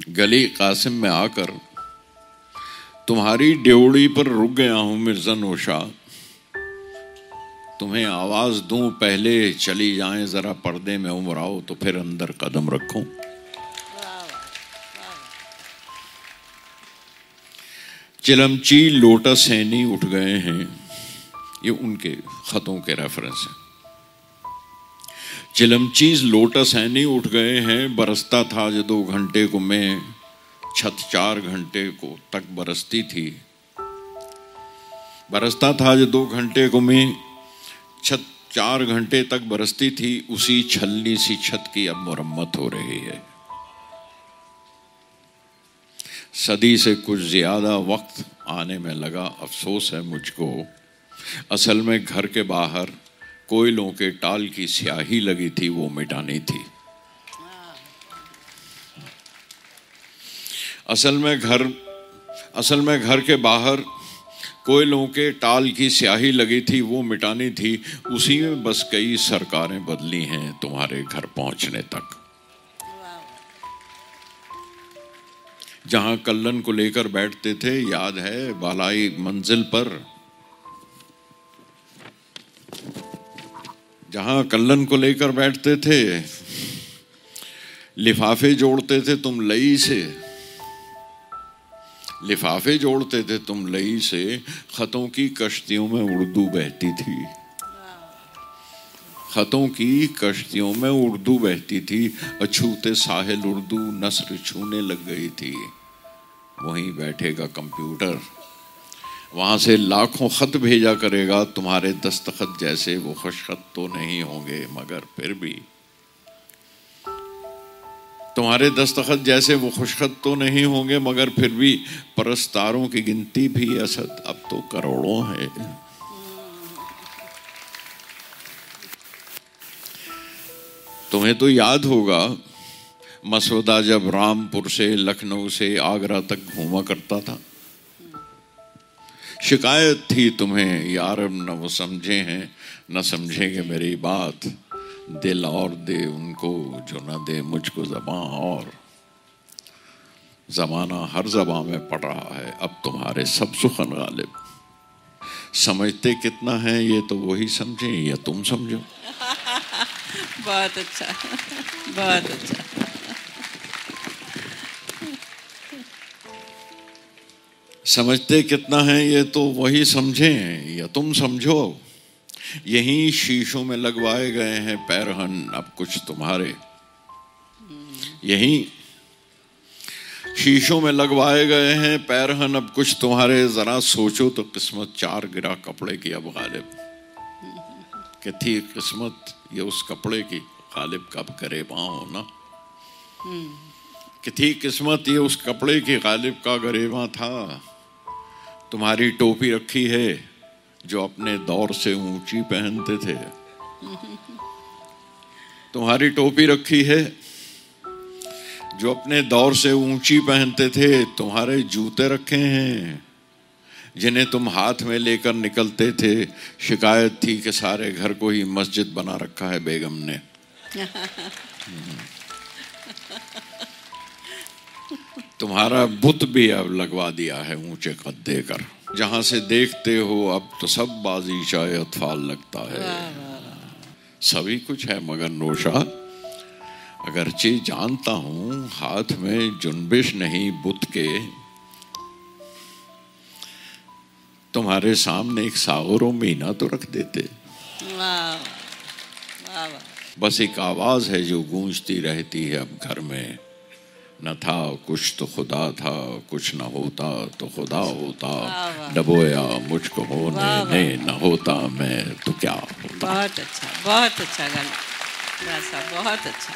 गली कासिम में आकर तुम्हारी ड्योड़ी पर रुक गया हूँ मिर्ज़ा नोशा। तुम्हें आवाज़ दूँ, पहले चली जाएँ, जरा पर्दे में उम्र आओ तो फिर अंदर कदम रखो। चिलमची लोटस सैनी उठ गए हैं। ये उनके खतों के रेफरेंस हैं। चिलमचीज लोटस हैनी उठ गए हैं, बरसता था जो दो घंटे को मैं, छत चार घंटे को तक बरसती थी। बरसता था जो दो घंटे को मैं, छत चार घंटे तक बरसती थी, उसी छलनी सी छत की अब मुरम्मत हो रही है। सदी से कुछ ज़्यादा वक्त आने में लगा, अफसोस है मुझको। असल में घर के बाहर कोयलों के टाल की स्याही लगी थी, वो मिटानी थी। असल में घर, असल में घर के बाहर कोयलों के टाल की स्याही लगी थी, वो मिटानी थी। उसी में बस कई सरकारें बदली हैं तुम्हारे घर पहुँचने तक। जहाँ कल्लन को लेकर बैठते थे, याद है, बालाई मंजिल पर जहाँ कल्लन को लेकर बैठते थे, लिफाफे जोड़ते थे तुम लई से। लिफाफे जोड़ते थे तुम लई से, खतों की कश्तियों में उर्दू बहती थी। खतों की कश्तियों में उर्दू बहती थी, अछूते साहिल उर्दू नस्र छूने लग गई थी। वहीं बैठेगा कंप्यूटर। वहाँ से लाखों खत भेजा करेगा, तुम्हारे दस्तखत जैसे वो खुशखत तो नहीं होंगे, मगर फिर भी। तुम्हारे दस्तखत जैसे वो खुशखत तो नहीं होंगे, मगर फिर भी परस्तारों की गिनती भी असद, अब तो करोड़ों है। तुम्हें तो याद होगा, मसौदा जब रामपुर से लखनऊ से आगरा तक घूमा करता था। शिकायत थी तुम्हें, यार न वो समझे हैं, न समझेंगे मेरी बात। दिल और दे उनको, जो न दे मुझको जबां और। जमाना हर जबां में पड़ रहा है, अब तुम्हारे सब सुखन गालिब। समझते कितना है, ये तो वही समझे, या तुम समझो। बहुत अच्छा बहुत अच्छा। समझते कितना है ये तो वही समझें या तुम समझो। यही शीशों में लगवाए गए हैं पैरहन अब कुछ तुम्हारे। यही शीशों में लगवाए गए हैं पैरहन अब कुछ तुम्हारे। जरा सोचो तो किस्मत चार गिरा कपड़े की अब गालिब। कि थी किस्मत ये उस कपड़े की गालिब कब करे पाओ ना। कि थी किस्मत ये उस कपड़े की गालिब का गरेबा था। तुम्हारी टोपी रखी है जो अपने दौर से ऊँची पहनते थे। तुम्हारी टोपी रखी है जो अपने दौर से ऊँची पहनते थे। तुम्हारे जूते रखे हैं जिन्हें तुम हाथ में लेकर निकलते थे। शिकायत थी कि सारे घर को ही मस्जिद बना रखा है बेगम ने। तुम्हारा बुत भी अब लगवा दिया है ऊँचे कद देकर जहाँ से देखते हो अब तो सब बाजी चाहे अतफाल लगता है। सभी कुछ है मगर नोशा। अगर अगरचे जानता हूँ हाथ में जुनबिश नहीं बुत के। तुम्हारे सामने एक सागरों मीना तो रख देते। बस एक आवाज़ है जो गूंजती रहती है अब घर में। न था कुछ तो खुदा था कुछ न होता तो खुदा होता। डबोया मुझको होने। ने न होता मैं तो क्या होता बहुत अच्छा बहुत अच्छा गाना बहुत अच्छा